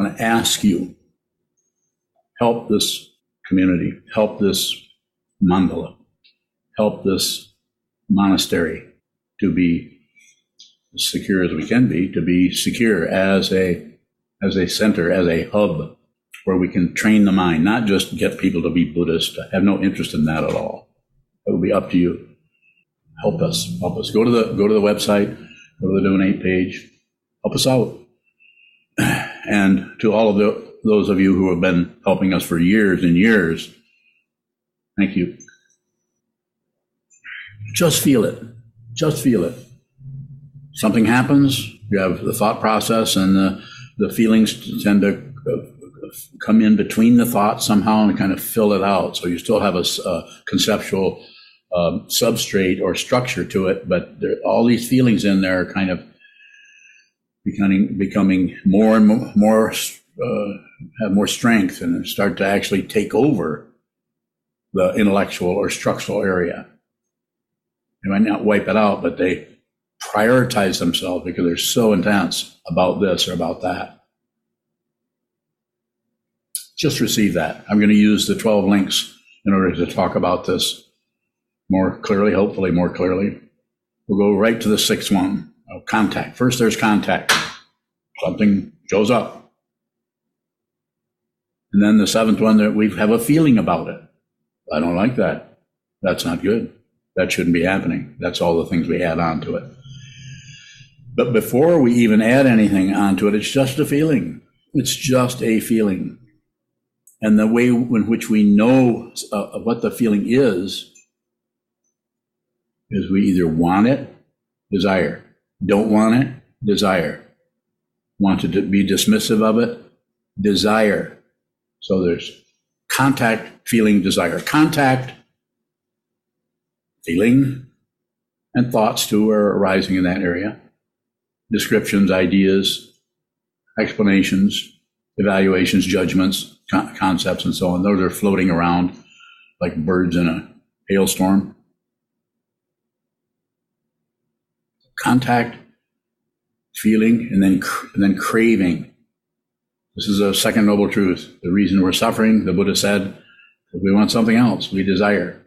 I'm going to ask you, help this community, help this mandala, help this monastery to be as secure as we can be, to be secure as a as a center, as a hub where we can train the mind, not just get people to be Buddhist. I have no interest in that at all. It will be up to you. Help us. Help us. Go to the go to the website, go to the donate page. Help us out. And to all of the, those of you who have been helping us for years and years, thank you. Just feel it. Just feel it. Something happens, you have the thought process and the, the feelings tend to come in between the thoughts somehow and kind of fill it out. So you still have a, a conceptual um, substrate or structure to it, but there, all these feelings in there are kind of becoming becoming more and more, uh, have more strength and start to actually take over the intellectual or structural area. They might not wipe it out, but they prioritize themselves because they're so intense about this or about that just receive that. I'm going to use the 12 links in order to talk about this more clearly, hopefully more clearly. We'll go right to the sixth one oh, contact. First, there's contact. Something shows up. And then the seventh one, that we have a feeling about it. I don't like that. That's not good. That shouldn't be happening. That's all the things we add on to it. But before we even add anything onto it, it's just a feeling. It's just a feeling. And the way in which we know uh, what the feeling is, is we either want it, desire, don't want it, desire, want to be dismissive of it, desire. So there's contact, feeling, desire. Contact, feeling, and thoughts too are arising in that area. Descriptions, ideas, explanations, evaluations, judgments, con- concepts, and so on. Those are floating around like birds in a hailstorm. Contact, feeling, and then and then craving. This is a second noble truth. The reason we're suffering, the Buddha said, we want something else. We desire.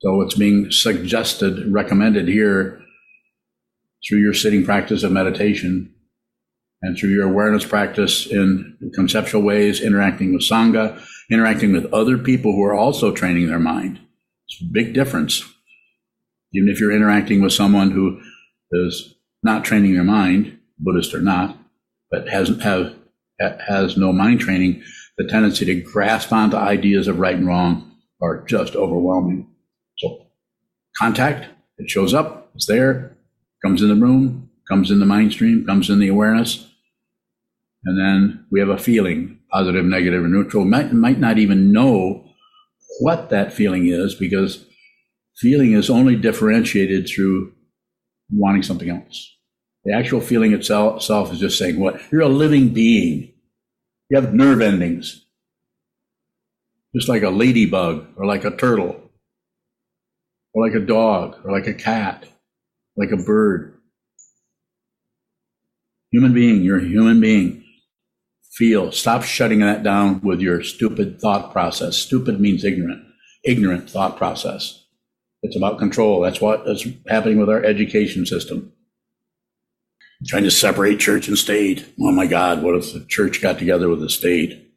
So it's being suggested, recommended here through your sitting practice of meditation and through your awareness practice in conceptual ways, interacting with Sangha, interacting with other people who are also training their mind. It's a big difference. Even if you're interacting with someone who is not training their mind, Buddhist or not, but hasn't have has no mind training, the tendency to grasp onto ideas of right and wrong are just overwhelming. So contact, it shows up, it's there, comes in the room, comes in the mind stream, comes in the awareness, and then we have a feeling, positive, negative, or neutral. Might, might not even know what that feeling is because feeling is only differentiated through wanting something else. The actual feeling itself, is just saying, what? You're a living being. You have nerve endings. Just like a ladybug or like a turtle or like a dog or like a cat, like a bird. Human being, you're a human being feel. Stop shutting that down with your stupid thought process. Stupid means ignorant. Ignorant thought process. It's about control. That's what is happening with our education system. Trying to separate church and state. Oh my God, what if the church got together with the state?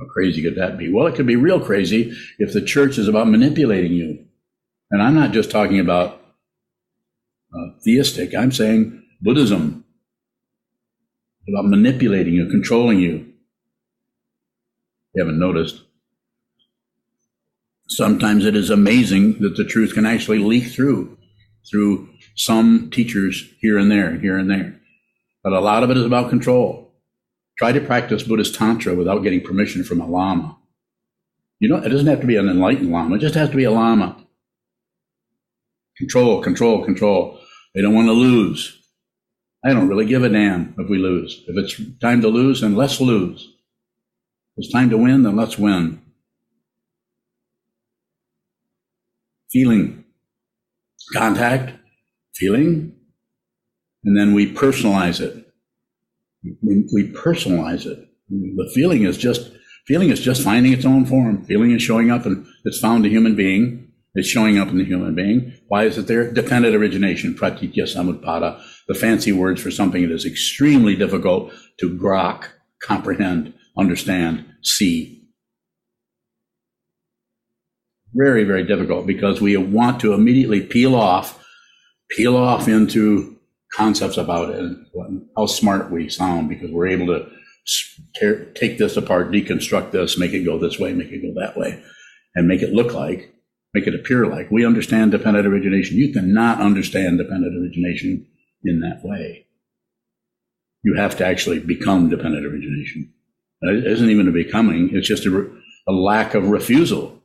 How crazy could that be? Well, it could be real crazy if the church is about manipulating you. And I'm not just talking about uh, theistic, I'm saying Buddhism, about manipulating you, controlling you. You haven't noticed. Sometimes it is amazing that the truth can actually leak through, through some teachers here and there, here and there. But a lot of it is about control. Try to practice Buddhist Tantra without getting permission from a Lama. You know, it doesn't have to be an enlightened Lama, it just has to be a Lama. Control, control, control. They don't want to lose. I don't really give a damn if we lose. If it's time to lose, then let's lose. If it's time to win, then let's win. Feeling, contact, feeling, and then we personalize it. We, we personalize it. The feeling is just feeling is just finding its own form. Feeling is showing up and it's found a human being. It's showing up in the human being. Why is it there? Dependent origination, pratitya the fancy words for something that is extremely difficult to grok, comprehend, understand, see. Very, very difficult because we want to immediately peel off, peel off into concepts about it and how smart we sound because we're able to tear, take this apart, deconstruct this, make it go this way, make it go that way, and make it look like, make it appear like. We understand dependent origination. You cannot understand dependent origination in that way. You have to actually become dependent origination. It isn't even a becoming, it's just a, a lack of refusal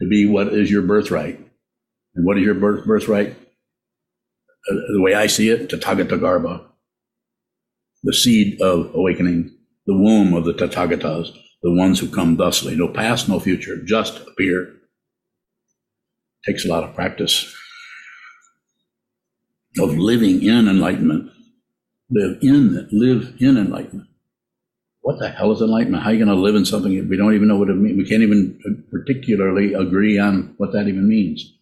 to be what is your birthright. And what is your birth, birthright? Uh, the way I see it, Tathagata Garbha, the seed of awakening, the womb of the Tathagatas, the ones who come thusly, no past, no future, just appear. Takes a lot of practice of living in enlightenment. Live in live in enlightenment. What the hell is enlightenment? How are you going to live in something we don't even know what it means? We can't even particularly agree on what that even means.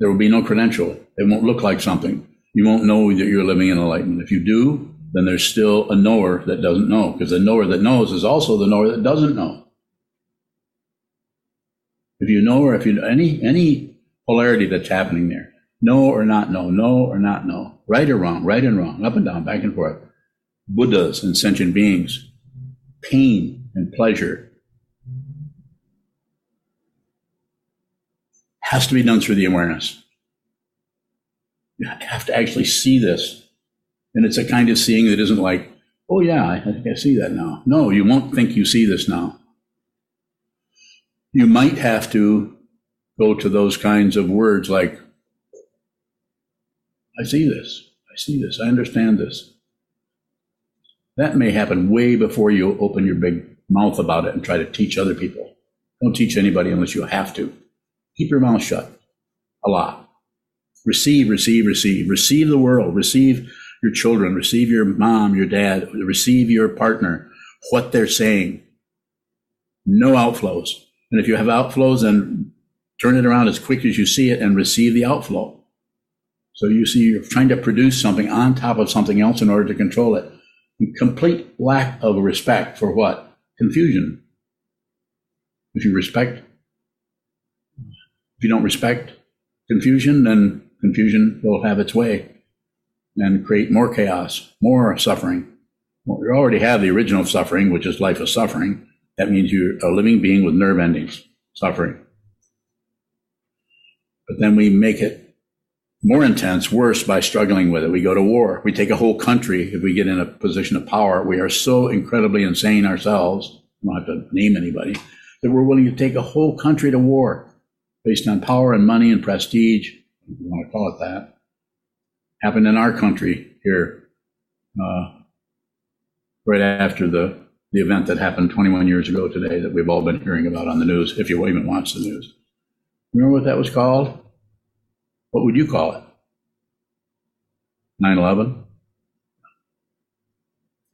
There will be no credential. It won't look like something you won't know that you're living in enlightenment. If you do, then there's still a knower that doesn't know, because the knower that knows is also the knower that doesn't know. If you know, or if you any any polarity that's happening there, know or not no, no or not no, right or wrong, right and wrong, up and down, back and forth, Buddhas and sentient beings, pain and pleasure, has to be done through the awareness. You have to actually see this. And it's a kind of seeing that isn't like, oh, yeah, I think I see that now. No, you won't think you see this now. You might have to go to those kinds of words like, I see this. I see this. I understand this. That may happen way before you open your big mouth about it and try to teach other people. Don't teach anybody unless you have to. Keep your mouth shut a lot. Receive, receive, receive. Receive the world. Receive your children. Receive your mom, your dad. Receive your partner, what they're saying. No outflows. And if you have outflows, then turn it around as quick as you see it and receive the outflow. So you see, you're trying to produce something on top of something else in order to control it. Complete lack of respect for what? Confusion. If you respect, if you don't respect confusion, then confusion will have its way and create more chaos, more suffering. Well, you already have the original suffering, which is life of suffering. That means you're a living being with nerve endings, suffering. But then we make it more intense, worse by struggling with it. We go to war. We take a whole country if we get in a position of power. We are so incredibly insane ourselves, I don't have to name anybody, that we're willing to take a whole country to war based on power and money and prestige if you want to call it that, happened in our country here uh, right after the, the event that happened 21 years ago today that we've all been hearing about on the news, if you even watch the news. Remember what that was called? What would you call it? 9 11?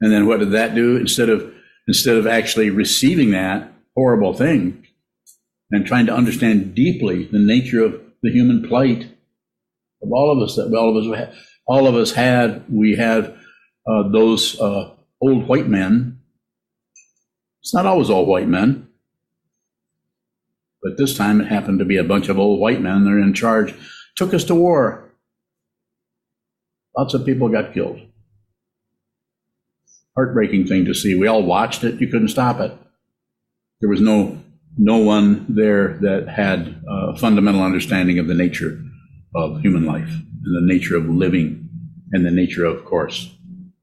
And then what did that do? Instead of instead of actually receiving that horrible thing and trying to understand deeply the nature of the human plight of all of us that all of us all of us had we had uh, those uh, old white men. It's not always all white men, but this time it happened to be a bunch of old white men. They're in charge. Took us to war. Lots of people got killed. Heartbreaking thing to see. We all watched it. You couldn't stop it. There was no no one there that had a fundamental understanding of the nature of human life and the nature of living and the nature of, of course,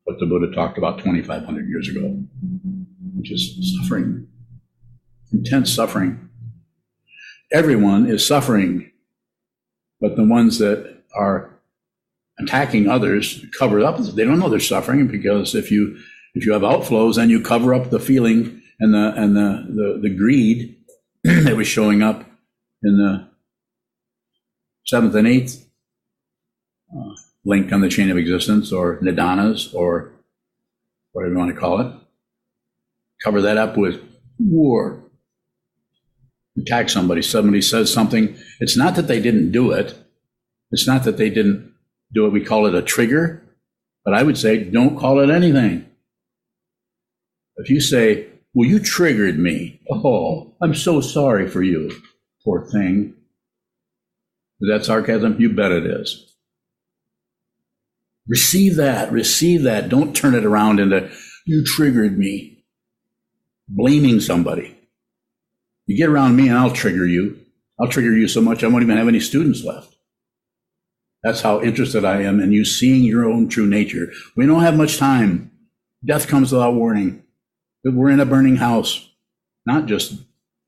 what the Buddha talked about 2,500 years ago, which is suffering, intense suffering. Everyone is suffering, but the ones that are attacking others cover up. They don't know they're suffering because if you if you have outflows, then you cover up the feeling and the and the the, the greed that was showing up in the seventh and eighth, uh, link on the chain of existence or nidanas or whatever you want to call it. Cover that up with war. Attack somebody. Somebody says something. It's not that they didn't do it. It's not that they didn't do it. We call it a trigger. But I would say don't call it anything. If you say, well, you triggered me. Oh, I'm so sorry for you. Poor thing. Is that sarcasm? You bet it is. Receive that. Receive that. Don't turn it around into, you triggered me. Blaming somebody. You get around me and I'll trigger you. I'll trigger you so much I won't even have any students left. That's how interested I am in you seeing your own true nature. We don't have much time. Death comes without warning. We're in a burning house, not just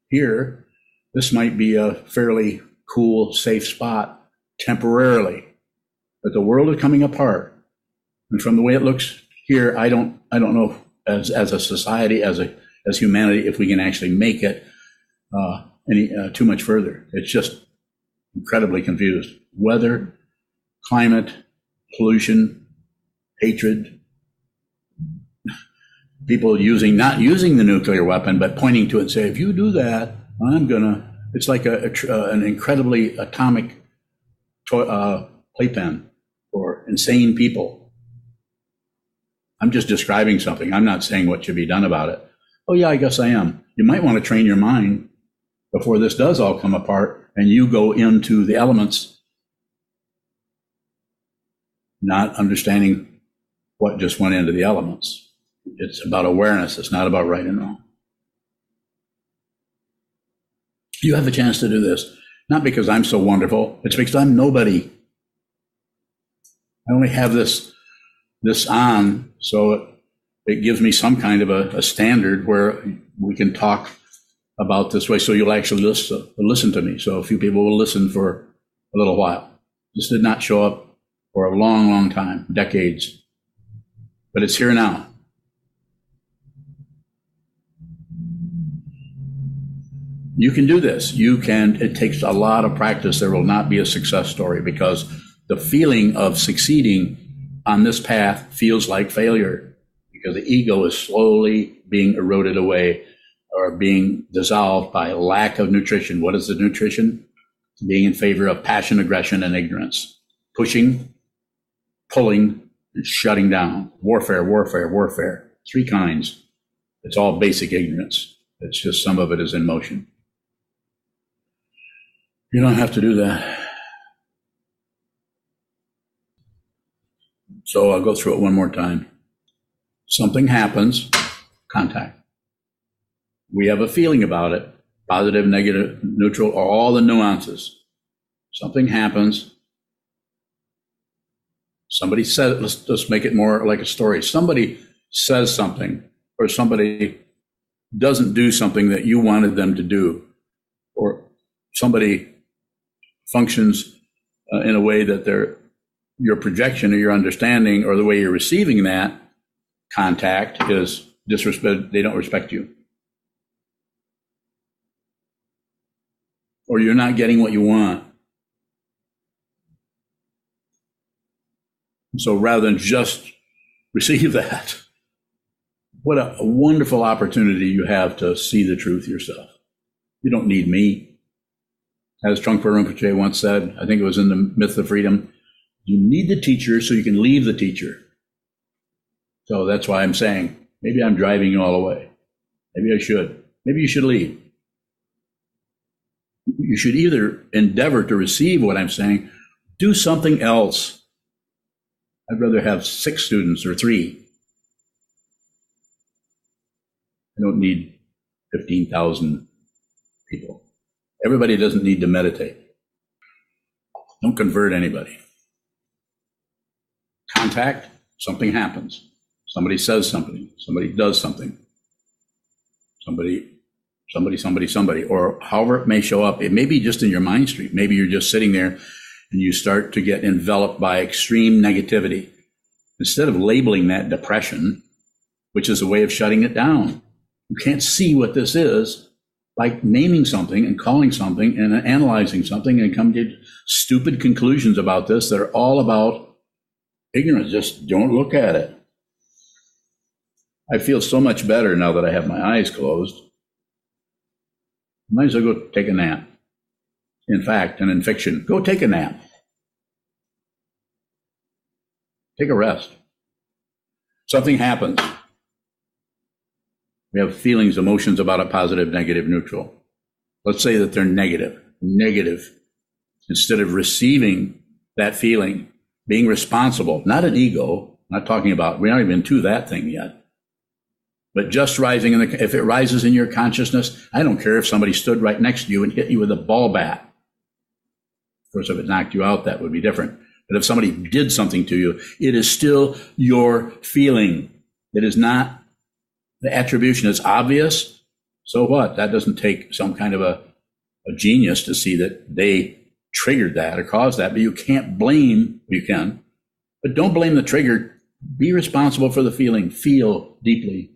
here. This might be a fairly cool, safe spot temporarily but the world is coming apart. And from the way it looks here, I don't, I don't know as, as a society, as a, as humanity, if we can actually make it uh, any uh, too much further. It's just incredibly confused. Weather, climate, pollution, hatred, people using not using the nuclear weapon, but pointing to it and say, if you do that, I'm gonna. It's like a, a uh, an incredibly atomic to- uh, playpen for insane people. I'm just describing something. I'm not saying what should be done about it. Oh, yeah, I guess I am. You might want to train your mind before this does all come apart and you go into the elements, not understanding what just went into the elements. It's about awareness, it's not about right and wrong. You have a chance to do this, not because I'm so wonderful, it's because I'm nobody. I only have this this on, so it, it gives me some kind of a, a, standard where we can talk about this way. So you'll actually listen listen to me. So a few people will listen for a little while. This did not show up for a long, long time, decades, but it's here now. You can do this. You can. It takes a lot of practice. There will not be a success story because the feeling of succeeding on this path feels like failure because the ego is slowly being eroded away or being dissolved by lack of nutrition. What is the nutrition? Being in favor of passion, aggression, and ignorance. Pushing, pulling, and shutting down. Warfare, warfare, warfare. Three kinds. It's all basic ignorance. It's just some of it is in motion. You don't have to do that. So I'll go through it one more time. Something happens, contact. We have a feeling about it, positive, negative, neutral, or all the nuances. Something happens. Somebody says, let's, make it more like a story. Somebody says something, or somebody doesn't do something that you wanted them to do, or somebody functions uh, in a way that your projection or your understanding or the way you're receiving that contact is disrespect. They don't respect you. Or you're not getting what you want. So rather than just receive that, what a, a, wonderful opportunity you have to see the truth yourself. You don't need me. As Trungpa Rinpoche once said, I think it was in the Myth of Freedom, you need the teacher so you can leave the teacher. So that's why I'm saying maybe I'm driving you all away. Maybe I should. Maybe you should leave. You should either endeavor to receive what I'm saying, do something else. I'd rather have six students or three. I don't need 15,000 people. Everybody doesn't need to meditate. Don't convert anybody contact, something happens. Somebody says something, somebody does something. Somebody, somebody, somebody, somebody, or however it may show up. It may be just in your mind stream. Maybe you're just sitting there and you start to get enveloped by extreme negativity. Instead of labeling that depression, which is a way of shutting it down, you can't see what this is by naming something and calling something and analyzing something and come to stupid conclusions about this that are all about Ignorance, just don't look at it. I feel so much better now that I have my eyes closed. Might as well go take a nap. In fact, and in fiction, go take a nap. Take a rest. Something happens. We have feelings, emotions about a positive, negative, neutral. Let's say that they're negative, negative. Instead of receiving that feeling, being responsible, not an ego, not talking about, we're not even to that thing yet. But just rising in the, if it rises in your consciousness, I don't care if somebody stood right next to you and hit you with a ball bat. Of course, if it knocked you out, that would be different. But if somebody did something to you, it is still your feeling. It is not the attribution. It's obvious. So what? That doesn't take some kind of a, a genius to see that they triggered that or caused that. But you can't blame, you can, but don't blame the trigger. Be responsible for the feeling. Feel deeply.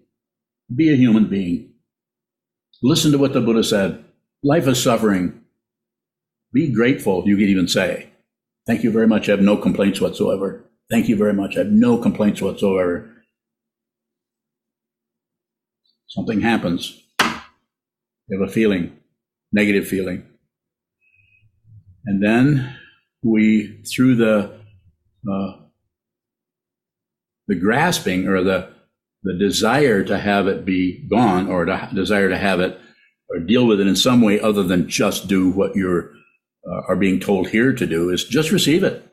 Be a human being. Listen to what the Buddha said. Life is suffering. Be grateful, you could even say. Thank you very much. I have no complaints whatsoever. Thank you very much. I have no complaints whatsoever. Something happens. You have a feeling, negative feeling. And then we, through the uh, the grasping or the the desire to have it be gone, or the desire to have it or deal with it in some way other than just do what you're uh, are being told here to do, is just receive it.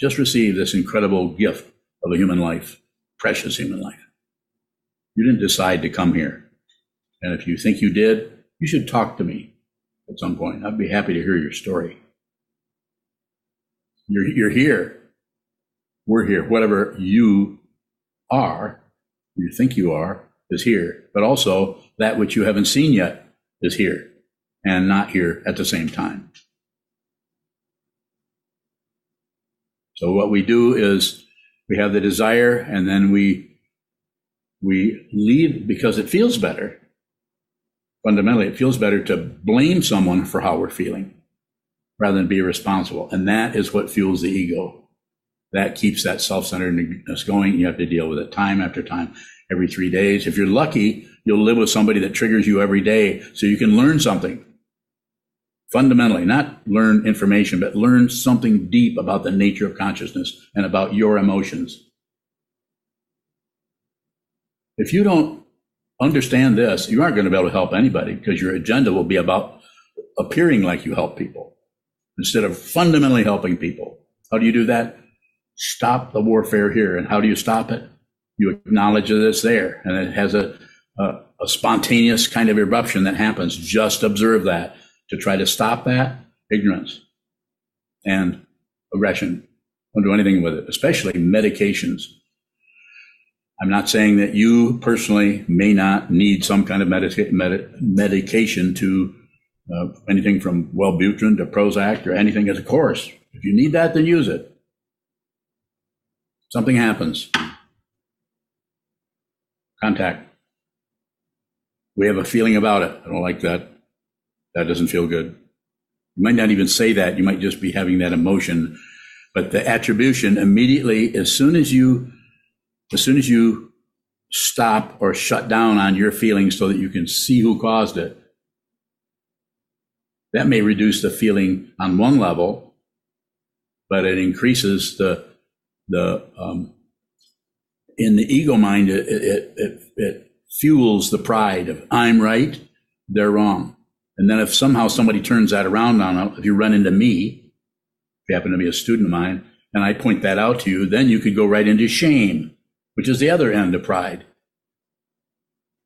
Just receive this incredible gift of a human life, precious human life. You didn't decide to come here. And if you think you did, you should talk to me at some point. I'd be happy to hear your story. You're, you're here. We're here. Whatever you are, you think you are, is here. But also, that which you haven't seen yet is here and not here at the same time. So, what we do is we have the desire and then we we leave because it feels better. Fundamentally, it feels better to blame someone for how we're feeling rather than be responsible. And that is what fuels the ego. That keeps that self centeredness going. You have to deal with it time after time, every three days. If you're lucky, you'll live with somebody that triggers you every day so you can learn something. Fundamentally, not learn information, but learn something deep about the nature of consciousness and about your emotions. If you don't understand this, you aren't going to be able to help anybody because your agenda will be about appearing like you help people instead of fundamentally helping people. How do you do that? Stop the warfare here. And how do you stop it? You acknowledge that it's there and it has a, a, a spontaneous kind of eruption that happens. Just observe that. To try to stop that, ignorance and aggression. Don't do anything with it, especially medications. I'm not saying that you personally may not need some kind of medica- med- medication to uh, anything from Wellbutrin to Prozac or anything as a course. If you need that, then use it. Something happens. Contact. We have a feeling about it. I don't like that. That doesn't feel good. You might not even say that. You might just be having that emotion. But the attribution immediately, as soon as you as soon as you stop or shut down on your feelings so that you can see who caused it, that may reduce the feeling on one level, but it increases the the um, in the ego mind. It, it, it, it fuels the pride of I'm right, they're wrong, and then if somehow somebody turns that around on them, if you run into me, if you happen to be a student of mine, and I point that out to you, then you could go right into shame which is the other end of pride.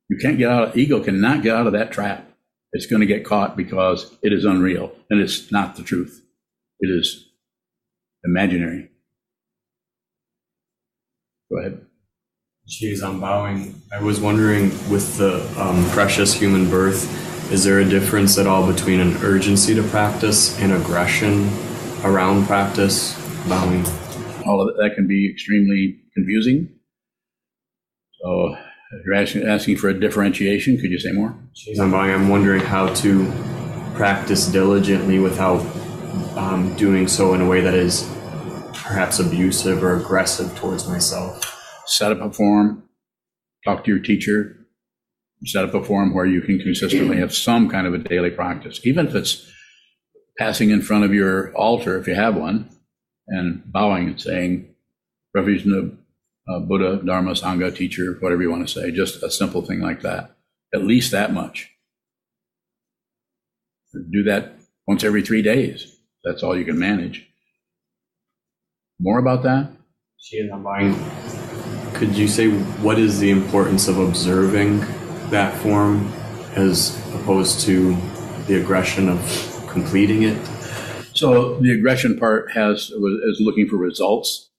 You can't get out ego cannot get out of that trap. It's going to get caught because it is unreal and it's not the truth. It is imaginary. Go ahead. Jeez, I'm bowing. I was wondering with the um, precious human birth, is there a difference at all between an urgency to practice and aggression around practice? Bowing. All of that can be extremely confusing. So if you're asking, asking for a differentiation, could you say more? I'm, bowing. I'm wondering how to practice diligently without um, doing so in a way that is perhaps abusive or aggressive towards myself. Set up a forum, talk to your teacher, set up a forum where you can consistently have some kind of a daily practice, even if it's passing in front of your altar, if you have one, and bowing and saying, refuge in the uh, Buddha, Dharma, Sangha, teacher, whatever you want to say, just a simple thing like that. At least that much. Do that once every three days. That's all you can manage. More about that? She is on buying. Could you say what is the importance of observing that form as opposed to the aggression of completing it? So the aggression part has is looking for results.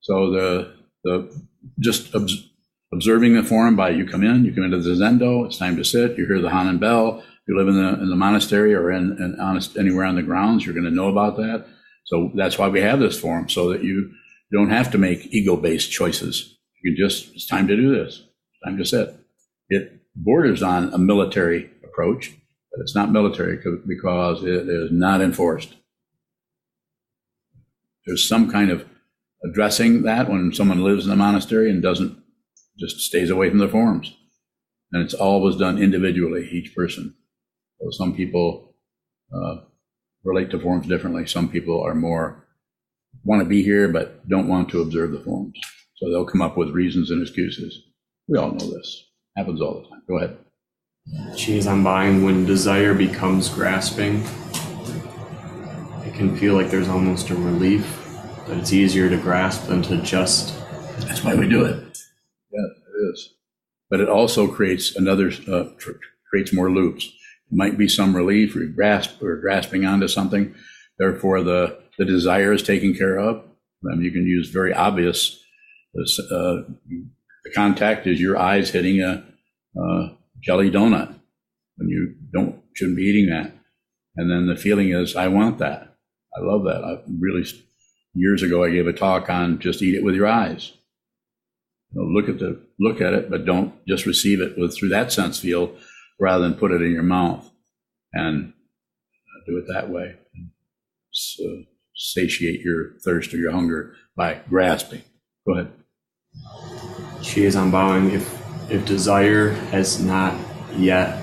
So the the just obs- observing the form by you come in, you come into the zendo, it's time to sit, you hear the Hanan bell. If you live in the in the monastery or in, in honest anywhere on the grounds, you're going to know about that. So that's why we have this forum, so that you don't have to make ego-based choices. You just it's time to do this. It's time to sit. It borders on a military approach, but it's not military because it is not enforced. There's some kind of addressing that when someone lives in a monastery and doesn't just stays away from the forums. And it's always done individually, each person. So some people uh, relate to forms differently. Some people are more want to be here but don't want to observe the forms. So they'll come up with reasons and excuses. We all know this. Happens all the time. Go ahead. Geez, I'm buying when desire becomes grasping. It can feel like there's almost a relief that it's easier to grasp than to just. That's why we do it. Yeah, it is. But it also creates another, uh, tr- creates more loops. Might be some relief or grasp or grasping onto something. Therefore, the, the desire is taken care of. Um, you can use very obvious. Uh, the contact is your eyes hitting a, uh, jelly donut when you don't shouldn't be eating that. And then the feeling is, I want that. I love that. I really years ago I gave a talk on just eat it with your eyes. You know, look at the look at it, but don't just receive it with through that sense field rather than put it in your mouth and uh, do it that way. So uh, satiate your thirst or your hunger by grasping. Go ahead. She is unbowing. If if desire has not yet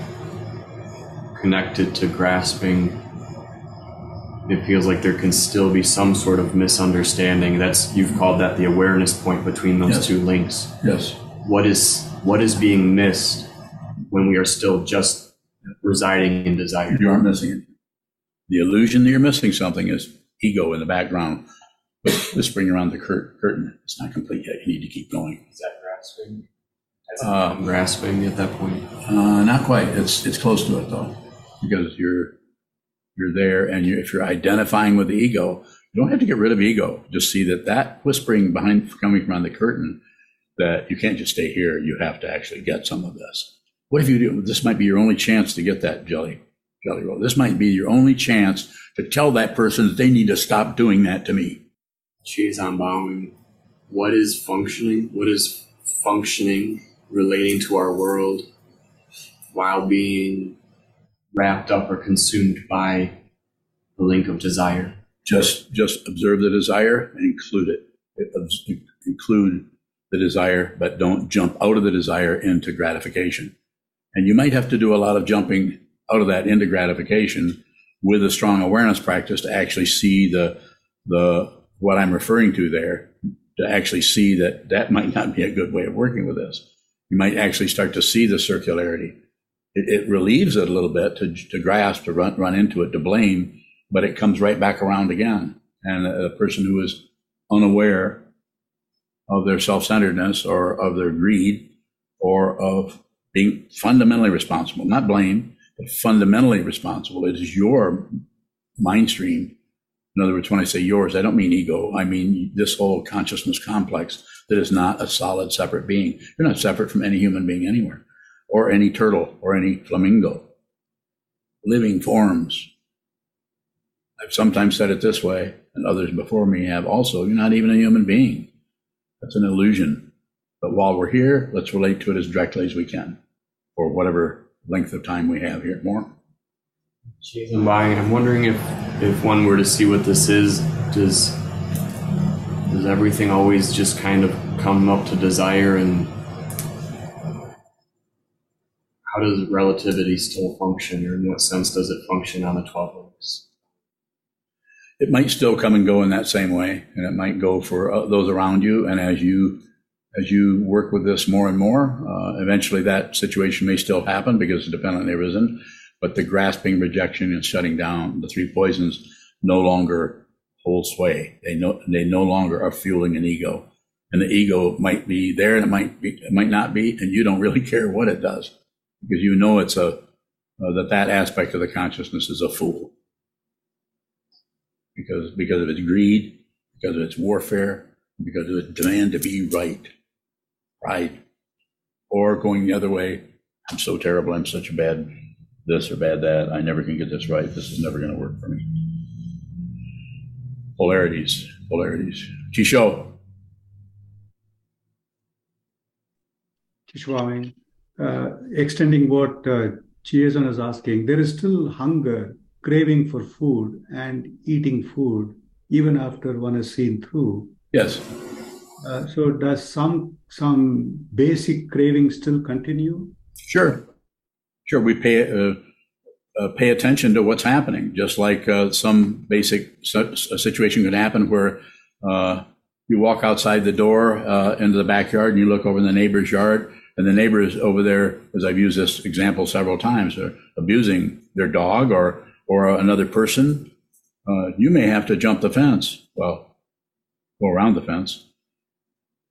connected to grasping, it feels like there can still be some sort of misunderstanding. That's you've called that the awareness point between those Yes. two links. Yes. What is what is being missed when we are still just residing in desire? You aren't missing it. The illusion that you're missing something is ego in the background, whispering around the cur- curtain. It's not complete yet. You need to keep going. Is that grasping? Uh, grasping at that point. Uh, not quite. It's it's close to it though, because you're you're there, and you, if you're identifying with the ego, you don't have to get rid of ego. Just see that that whispering behind coming from the curtain, that you can't just stay here. You have to actually get some of this. What if you do? This might be your only chance to get that jelly jelly roll. This might be your only chance to tell that person that they need to stop doing that to me. She's on bowing. What is functioning? What is functioning relating to our world while being wrapped up or consumed by the link of desire? just just observe the desire and include it. it. Include the desire, but don't jump out of the desire into gratification. And you might have to do a lot of jumping out of that into gratification with a strong awareness practice to actually see the the what I'm referring to there. To actually see that that might not be a good way of working with this. You might actually start to see the circularity. It, it relieves it a little bit to, to grasp, to run, run into it, to blame, but it comes right back around again. And a, a person who is unaware of their self centeredness or of their greed or of being fundamentally responsible, not blame, but fundamentally responsible. It is your mind stream. In other words, when I say yours, I don't mean ego. I mean this whole consciousness complex that is not a solid, separate being. You're not separate from any human being anywhere, or any turtle, or any flamingo. Living forms. I've sometimes said it this way, and others before me have also. You're not even a human being. That's an illusion. But while we're here, let's relate to it as directly as we can, for whatever length of time we have here. More. I'm buying. I'm wondering if if one were to see what this is, does does everything always just kind of come up to desire and how does relativity still function or in what sense does it function on the 12 links it might still come and go in that same way and it might go for uh, those around you and as you as you work with this more and more uh, eventually that situation may still happen because it's dependent on the reason but the grasping rejection and shutting down the three poisons no longer hold sway. They no they no longer are fueling an ego. And the ego might be there and it might be it might not be and you don't really care what it does because you know it's a uh, that that aspect of the consciousness is a fool. Because because of its greed, because of its warfare, because of its demand to be right, pride, or going the other way. I'm so terrible. I'm such a bad this or bad that. I never can get this right. This is never going to work for me. Polarities, polarities. Chisho. Kishwami, uh, extending what uh, Chiazon is asking, there is still hunger craving for food and eating food even after one has seen through. Yes. Uh, so does some some basic craving still continue? Sure, sure. We pay uh, uh, pay attention to what's happening, just like uh, some basic su- situation could happen where uh, you walk outside the door into the backyard and you look over in the neighbor's yard, and the neighbor is over there, as I've used this example several times, abusing their dog or or another person, you may have to jump the fence. Well, go around the fence.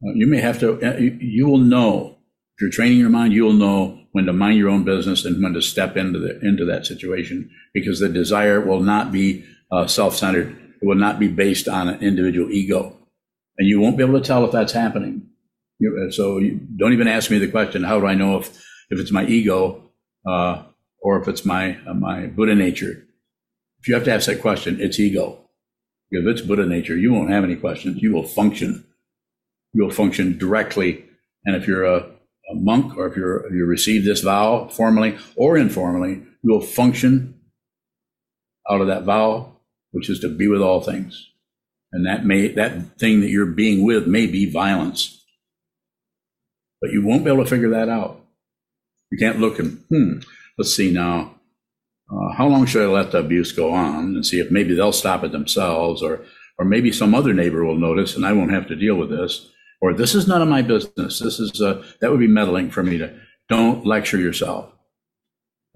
Uh, you may have to, uh, you, will know, if you're training your mind, you'll know when to mind your own business and when to step into, the, into that situation because the desire will not be uh, self centered. It will not be based on an individual ego. And you won't be able to tell if that's happening. You, uh, so you, don't even ask me the question, how do I know if, if it's my ego? Uh, or if it's my uh, my Buddha nature. If you have to ask that question, it's ego. If it's Buddha nature, you won't have any questions. You will function. You will function directly. And if you're a, a monk or if you're you receive this vow formally or informally, you will function out of that vow, which is to be with all things. And that may that thing that you're being with may be violence. But you won't be able to figure that out. You can't look and hmm, let's see now, uh, how long should I let the abuse go on and see if maybe they'll stop it themselves or, or maybe some other neighbor will notice and I won't have to deal with this. Or this is none of my business. This is, uh, that would be meddling for me to, don't lecture yourself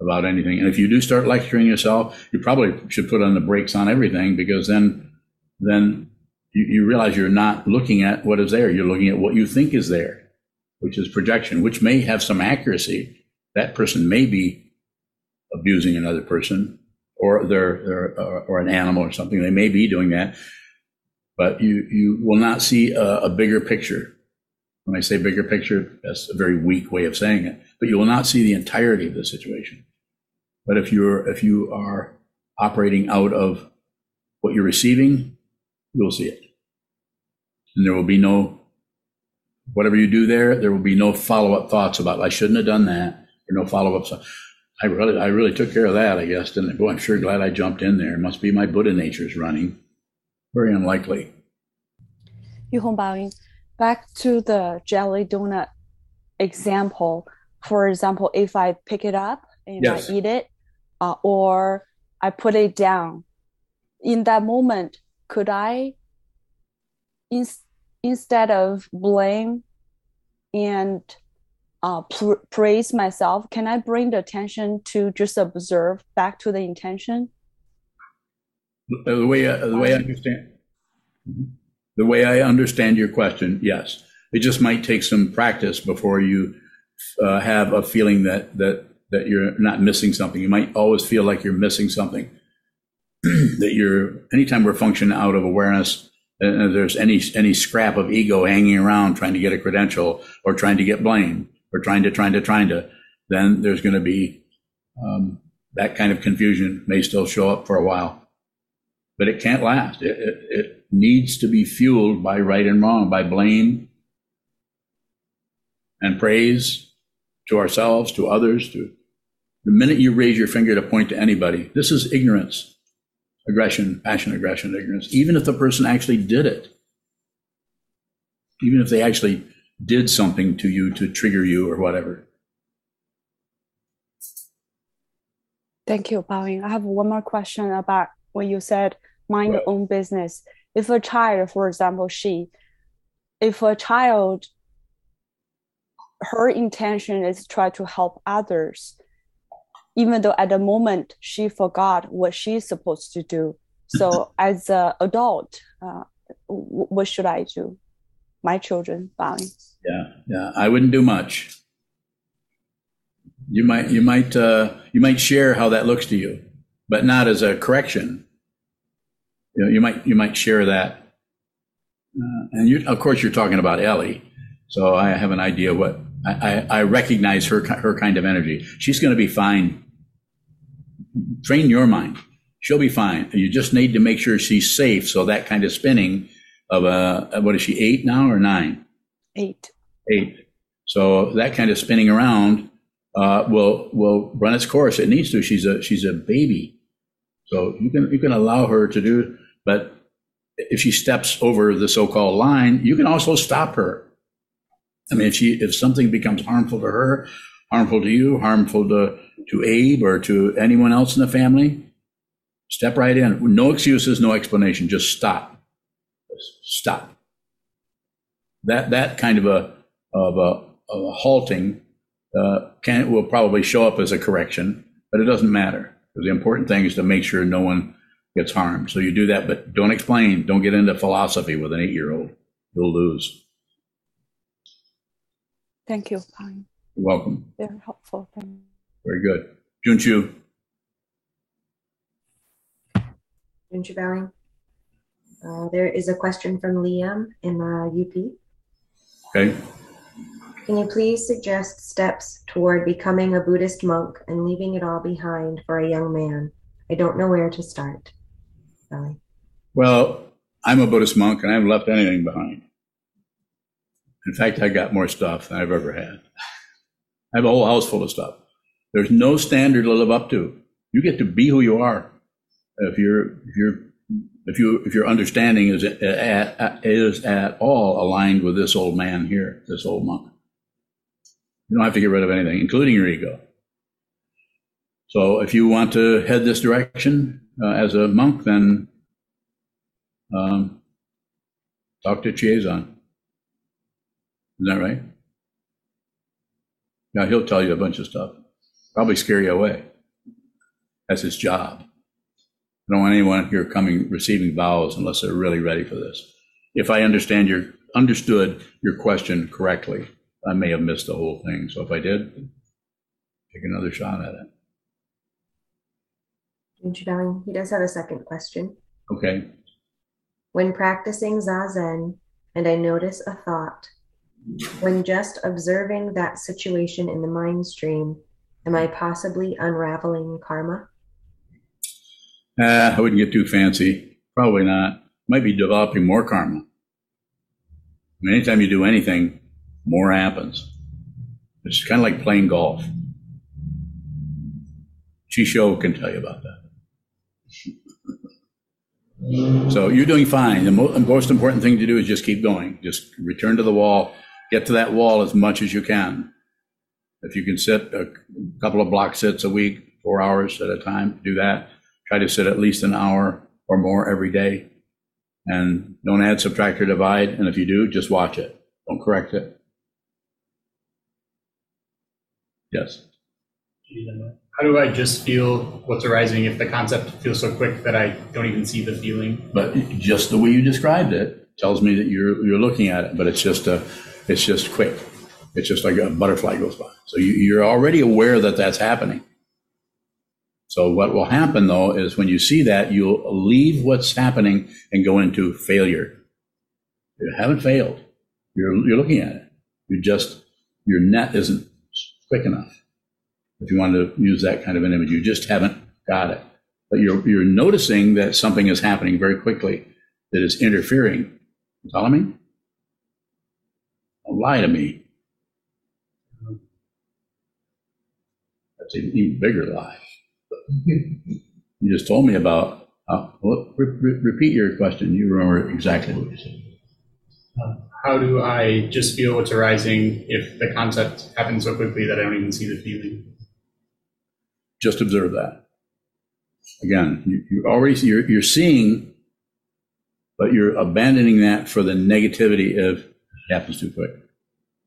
about anything. And if you do start lecturing yourself, you probably should put on the brakes on everything because then, then you, you realize you're not looking at what is there. You're looking at what you think is there, which is projection, which may have some accuracy. That person may be abusing another person or uh, or an animal or something. They may be doing that, but you you will not see a, a, bigger picture. When I say bigger picture, that's a very weak way of saying it. But you will not see the entirety of the situation. But if you're if you are operating out of what you're receiving, you'll see it, and there will be no whatever you do there. There will be no follow up thoughts about I shouldn't have done that, or no follow up. I really, I really took care of that, I guess, didn't I? Boy, I'm sure glad I jumped in there. It must be my Buddha nature's running. Very unlikely. Yu Baoying, back to the jelly donut example. For example, if I pick it up and yes. I eat it, uh, or I put it down, in that moment, could I, in, instead of blame and uh, pr- praise myself, can I bring the attention to just observe back to the intention? The way uh, the way I understand the way I understand your question, yes, it just might take some practice before you uh, have a feeling that that that you're not missing something. You might always feel like you're missing something. that you're anytime we're functioning out of awareness, and there's any any scrap of ego hanging around trying to get a credential or trying to get blame or trying to, trying to, trying to, then there's going to be um, that kind of confusion may still show up for a while. But it can't last. It, it, it needs to be fueled by right and wrong, by blame and praise to ourselves, to others. To the minute you raise your finger to point to anybody, this is ignorance, aggression, passion, aggression, ignorance. Even if the person actually did it, even if they actually did something to you to trigger you or whatever. Thank you, Baoying. I have one more question about what you said mind your own business. If a child, for example, she, if a child, her intention is to try to help others, even though at the moment she forgot what she's supposed to do. So as an adult, uh, what should I do? My children, Baoying. Yeah, yeah. I wouldn't do much. You might, you might, uh, you might share how that looks to you, but not as a correction. You know, you might, you might share that, uh, and you, of course, you're talking about Ellie, so I have an idea what I, I, I recognize her, her kind of energy. She's going to be fine. Train your mind; she'll be fine. You just need to make sure she's safe. So that kind of spinning of a, what is she eight now or nine? Eight. Eight. So that kind of spinning around uh, will will run its course. It needs to. She's a she's a baby, so you can you can allow her to do. But if she steps over the so-called line, you can also stop her. I mean, if she if something becomes harmful to her, harmful to you, harmful to to Abe or to anyone else in the family, step right in. No excuses, no explanation. Just stop. Stop. That that kind of a of a, of a halting uh, can will probably show up as a correction, but it doesn't matter. The important thing is to make sure no one gets harmed. So you do that, but don't explain. Don't get into philosophy with an eight-year-old. You'll lose. Thank you. You're welcome. Very helpful. Thank you. Very good. Junchu. Junchu Bowing. Uh, there is a question from Liam in uh, UP. Okay. Can you please suggest steps toward becoming a Buddhist monk and leaving it all behind for a young man? I don't know where to start. Sorry. Well, I'm a Buddhist monk and I haven't left anything behind. In fact, I got more stuff than I've ever had. I have a whole house full of stuff. There's no standard to live up to. You get to be who you are. If you're, if you're, if you, if your understanding is at, is at all aligned with this old man here, this old monk. You don't have to get rid of anything, including your ego. So if you want to head this direction uh, as a monk, then um, talk to Chiazon. Is that right? Now he'll tell you a bunch of stuff. Probably scare you away. That's his job. I don't want anyone here coming receiving vows unless they're really ready for this. If I understand your understood your question correctly, I may have missed the whole thing. So if I did, take another shot at it. He does have a second question. Okay. When practicing Zazen and I notice a thought, when just observing that situation in the mind stream, am I possibly unraveling karma? Uh, I wouldn't get too fancy. Probably not. Might be developing more karma. I mean, anytime you do anything, more happens. It's kind of like playing golf. Chisho can tell you about that. So you're doing fine. The mo- most important thing to do is just keep going. Just return to the wall. Get to that wall as much as you can. If you can sit a couple of block sits a week, four hours at a time, do that. Try to sit at least an hour or more every day. And don't add, subtract, or divide. And if you do, just watch it. Don't correct it. Yes. How do I just feel what's arising if the concept feels so quick that I don't even see the feeling? But just the way you described it tells me that you're you're looking at it, but it's just a it's just quick. It's just like a butterfly goes by. So you, you're already aware that that's happening. So what will happen though is when you see that, you'll leave what's happening and go into failure. You haven't failed. You're you're looking at it. You just your net isn't quick enough. If you want to use that kind of an image, you just haven't got it. But you're, you're noticing that something is happening very quickly that is interfering. You follow me? Don't lie to me. That's an even bigger lie. you just told me about. Uh, well, re- re- repeat your question. You remember exactly what you said. How do I just feel what's arising if the concept happens so quickly that I don't even see the feeling? Just observe that. Again, you, you already you're, you're seeing, but you're abandoning that for the negativity of it happens too quick.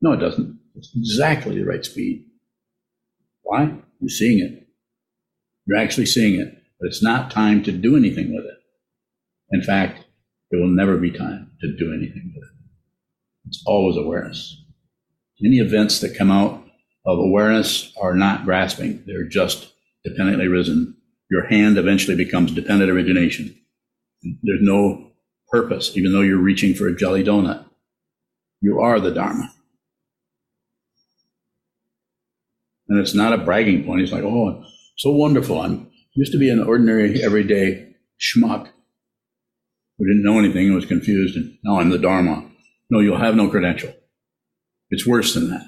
No, it doesn't. It's exactly the right speed. Why? You're seeing it. You're actually seeing it, but it's not time to do anything with it. In fact, there will never be time to do anything with it. It's always awareness. Any events that come out of awareness are not grasping, they're just dependently risen. Your hand eventually becomes dependent origination. There's no purpose, even though you're reaching for a jelly donut. You are the Dharma. And it's not a bragging point. It's like, oh, so wonderful. I'm used to be an ordinary, everyday schmuck who didn't know anything and was confused, and now I'm the Dharma. No, you'll have no credential. It's worse than that.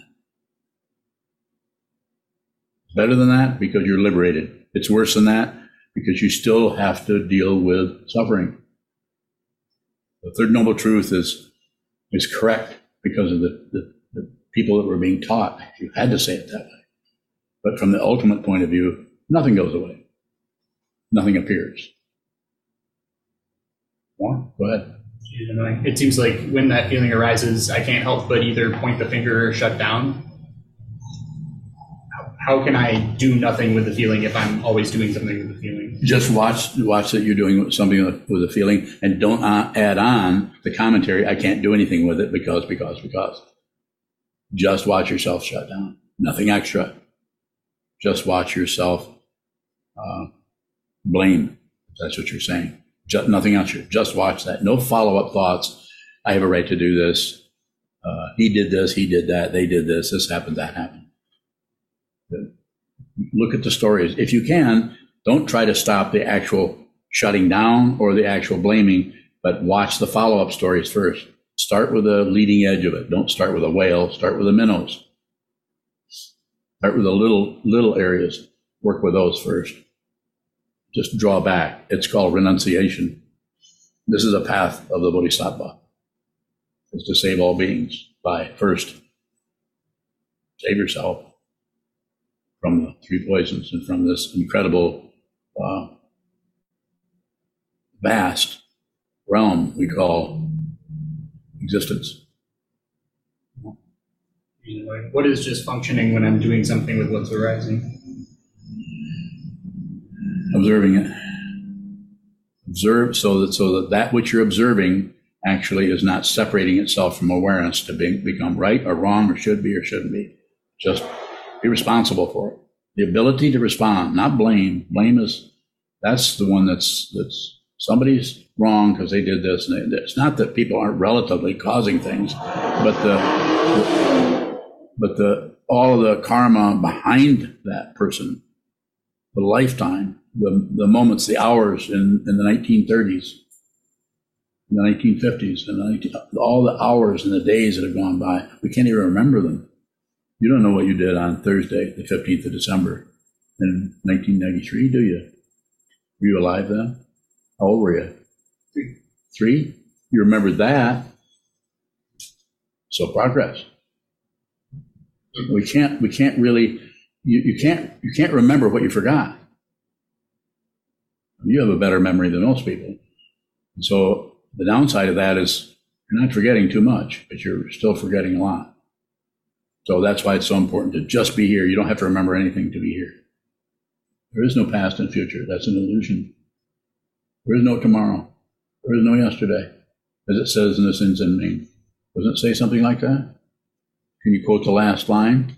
Better than that because you're liberated. It's worse than that because you still have to deal with suffering. The third noble truth is, is correct because of the, the, the people that were being taught. You had to say it that way. But from the ultimate point of view, nothing goes away. Nothing appears. More? Go ahead. It seems like when that feeling arises, I can't help but either point the finger or shut down. How can I do nothing with the feeling if I'm always doing something with the feeling? Just watch watch that you're doing something with a feeling, and don't add on the commentary. I can't do anything with it because because because. Just watch yourself shut down. Nothing extra. Just watch yourself uh, blame. That's what you're saying. Just, nothing else. Just watch that. No follow up thoughts. I have a right to do this. Uh, he did this. He did that. They did this. This happened. That happened. Look at the stories. If you can, don't try to stop the actual shutting down or the actual blaming, but watch the follow up stories first. Start with the leading edge of it. Don't start with a whale. Start with the minnows. Start with the little little areas. Work with those first just draw back. It's called renunciation. This is a path of the Bodhisattva. It's to save all beings by first save yourself three poisons and from this incredible, uh, vast realm we call existence. What is just functioning when I'm doing something with what's arising? observing it. Observe so that so that that which you're observing actually is not separating itself from awareness to be, become right or wrong or should be or shouldn't be. Just be responsible for it. The ability to respond, not blame. Blame is that's the one that's that's somebody's wrong because they did this. And they, it's not that people aren't relatively causing things, but the, the but the all of the karma behind that person, the lifetime the, the moments, the hours in, in the 1930s, in the 1950s, and all the hours and the days that have gone by. We can't even remember them. You don't know what you did on Thursday, the 15th of December in 1993, do you? Were you alive then? How old were you? Three. Three? You remember that? So progress. We can't. We can't really. You, you can't. You can't remember what you forgot. You have a better memory than most people. So the downside of that is you're not forgetting too much, but you're still forgetting a lot. So that's why it's so important to just be here. You don't have to remember anything to be here. There is no past and future. That's an illusion. There is no tomorrow. There is no yesterday, as it says in the Hsin Hsin Ming. Doesn't it say something like that? Can you quote the last line?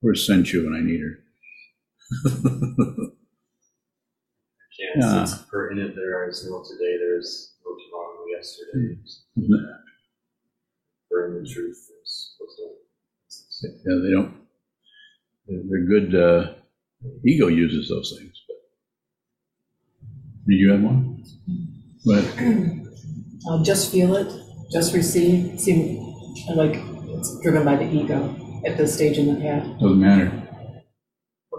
Where's Senchu when I need her? Yeah. Since per in it there is no today, there is no tomorrow, yesterday. Mm-hmm. For in the truth, there's Yeah, they don't. They're good. Uh, ego uses those things. But do you have one? Go ahead. Uh, just feel it. Just receive. Seem like it's driven by the ego at this stage in the path. Doesn't matter.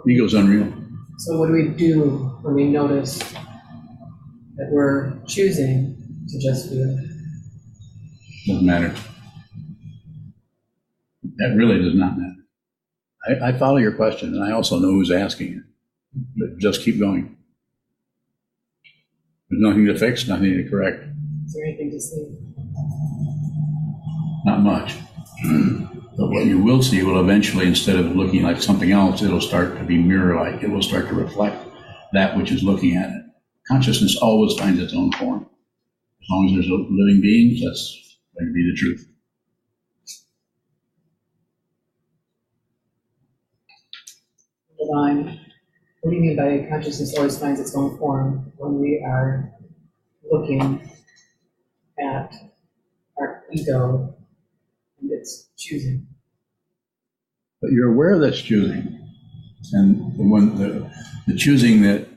Ego's unreal. So, what do we do when we notice that we're choosing to just feel? Doesn't matter. That really does not matter. I, I follow your question, and I also know who's asking it. But just keep going. There's nothing to fix, nothing to correct. Is there anything to see? Not much. But what you will see will eventually, instead of looking like something else, it'll start to be mirror-like. It will start to reflect that which is looking at it. Consciousness always finds its own form. As long as there's a living being, that's going to be the truth. Divine. What do you mean by consciousness always finds its own form when we are looking at our ego and its choosing? But you're aware that's choosing. And when the, the choosing that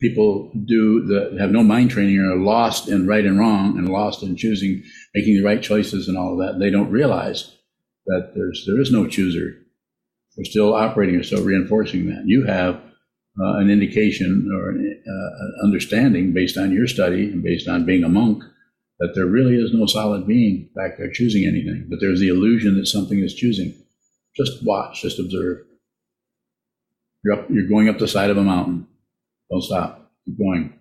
people do that have no mind training are lost in right and wrong and lost in choosing, making the right choices and all of that, they don't realize that there's there is no chooser. They're still operating or still reinforcing that. You have uh, an indication or an uh, understanding based on your study and based on being a monk that there really is no solid being back there choosing anything, but there's the illusion that something is choosing. Just watch, just observe. You're up, you're going up the side of a mountain. Don't stop. Keep going.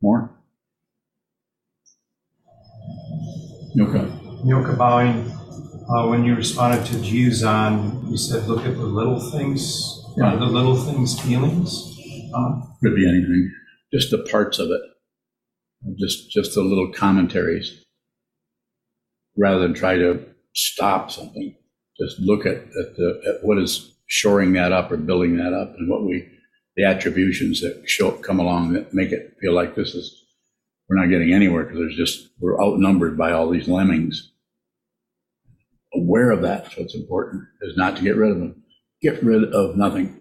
More? Nyoka. Nyoka bowing. Uh, when you responded to Jews on, you said look at the little things, Yeah. the little things feelings. Uh, Could be anything. Just the parts of it. Just just the little commentaries. Rather than try to stop something. Just look at, at the at what is shoring that up or building that up and what we the attributions that show come along that make it feel like this is we're not getting anywhere because there's just we're outnumbered by all these lemmings. Aware of that, so it's important, is not to get rid of them. Get rid of nothing.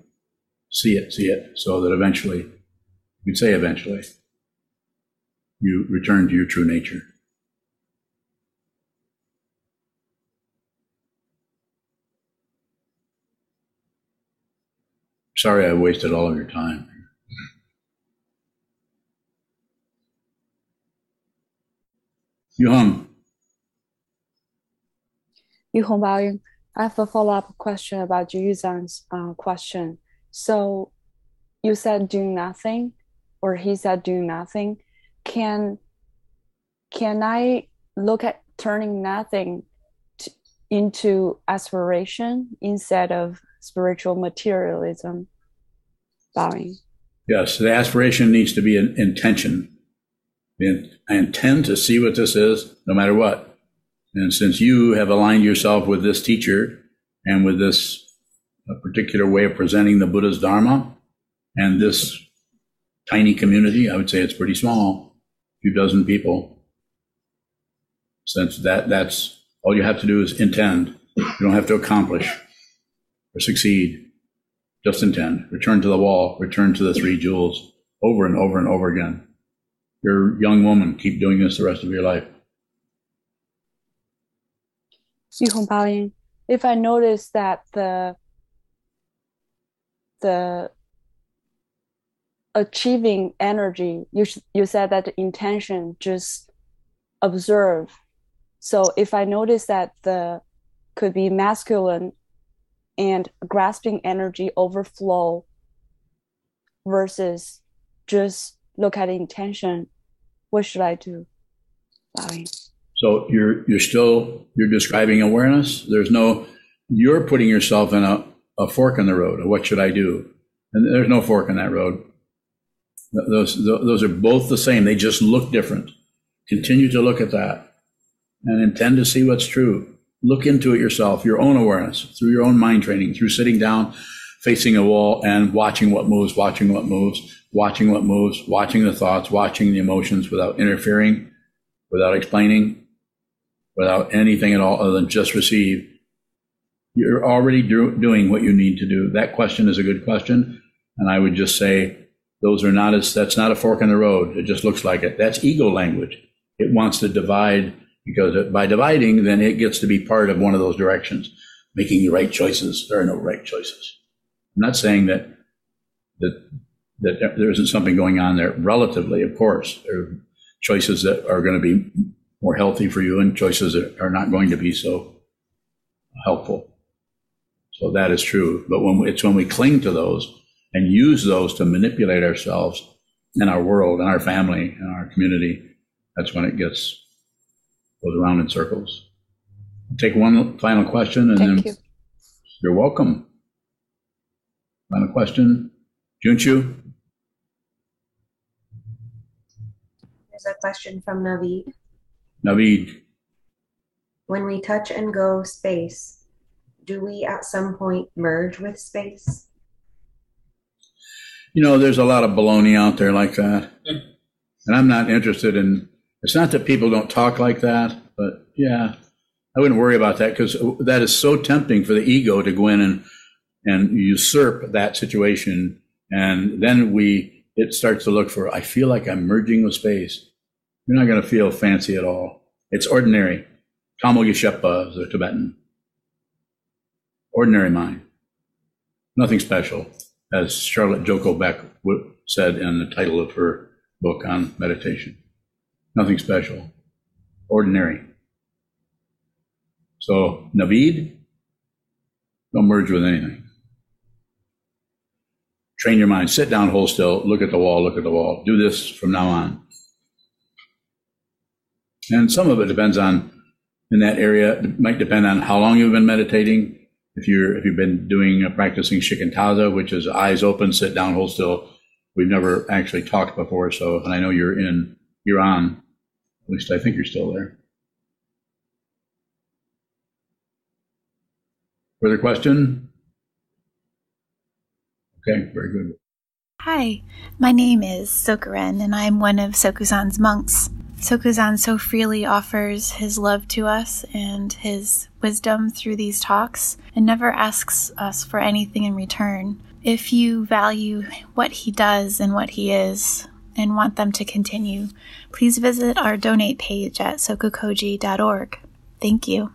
See it, see it, so that eventually, you'd say eventually, you return to your true nature. Sorry I wasted all of your time. You hung. Yu Hong Baoying, I have a follow-up question about Yuzan's uh, question. So you said doing nothing, or he said doing nothing. Can can I look at turning nothing to, into aspiration instead of spiritual materialism? Bowing. Yes, the aspiration needs to be an intention. I intend to see what this is, no matter what. And since you have aligned yourself with this teacher and with this uh, particular way of presenting the Buddha's Dharma and this tiny community, I would say it's pretty small, a few dozen people. Since that that's all you have to do is intend. You don't have to accomplish or succeed. Just intend. Return to the wall. Return to the three jewels over and over and over again. You're a young woman. Keep doing this the rest of your life. If I notice that the the achieving energy, you you said that the intention just observe. So if I notice that the could be masculine and grasping energy overflow versus just look at intention, what should I do? Bowing. So you're you're still you're describing awareness. There's no you're putting yourself in a, a fork in the road. What should I do? And there's no fork in that road. Those those are both the same. They just look different. Continue to look at that and intend to see what's true. Look into it yourself, your own awareness, through your own mind training, through sitting down, facing a wall, and watching what moves, watching what moves, watching what moves, watching the thoughts, watching the emotions without interfering, without explaining, without anything at all other than just receive. You're already do, doing what you need to do. That question is a good question. And I would just say, those are not as, that's not a fork in the road. It just looks like it. That's ego language. It wants to divide because by dividing, then it gets to be part of one of those directions, making the right choices. There are no right choices. I'm not saying that, that, that there isn't something going on there relatively, of course. There are choices that are going to be more healthy for you and choices that are not going to be so helpful. So that is true. But when it's when we cling to those and use those to manipulate ourselves and our world, and our family, and our community, that's when it gets goes around in circles. I'll take one final question and Thank then you. you're welcome. Final question. Junchu? There's a question from Naveed. Naveed? When we touch and go space, do we at some point merge with space? You know, there's a lot of baloney out there like that. And I'm not interested in, it's not that people don't talk like that, but yeah, I wouldn't worry about that because that is so tempting for the ego to go in and, and usurp that situation. And then we, it starts to look for, I feel like I'm merging with space. You're not going to feel fancy at all. It's ordinary. Kamo Yeshepa is the Tibetan. Ordinary mind. Nothing special as Charlotte Joko Beck said in the title of her book on meditation. Nothing special, ordinary. So, Naveed, don't merge with anything. Train your mind, sit down, hold still, look at the wall, look at the wall. Do this from now on. And some of it depends on, in that area, it might depend on how long you've been meditating, if you're if you've been doing uh, practicing shikantaza, which is eyes open, sit down, hold still, we've never actually talked before. So, and I know you're in, you're on. At least I think you're still there. Further question? Okay, very good. Hi, my name is Sokuren, and I'm one of Sokuzan's monks. Sokuzan so freely offers his love to us and his wisdom through these talks and never asks us for anything in return. If you value what he does and what he is and want them to continue, please visit our donate page at sokukoji.org. Thank you.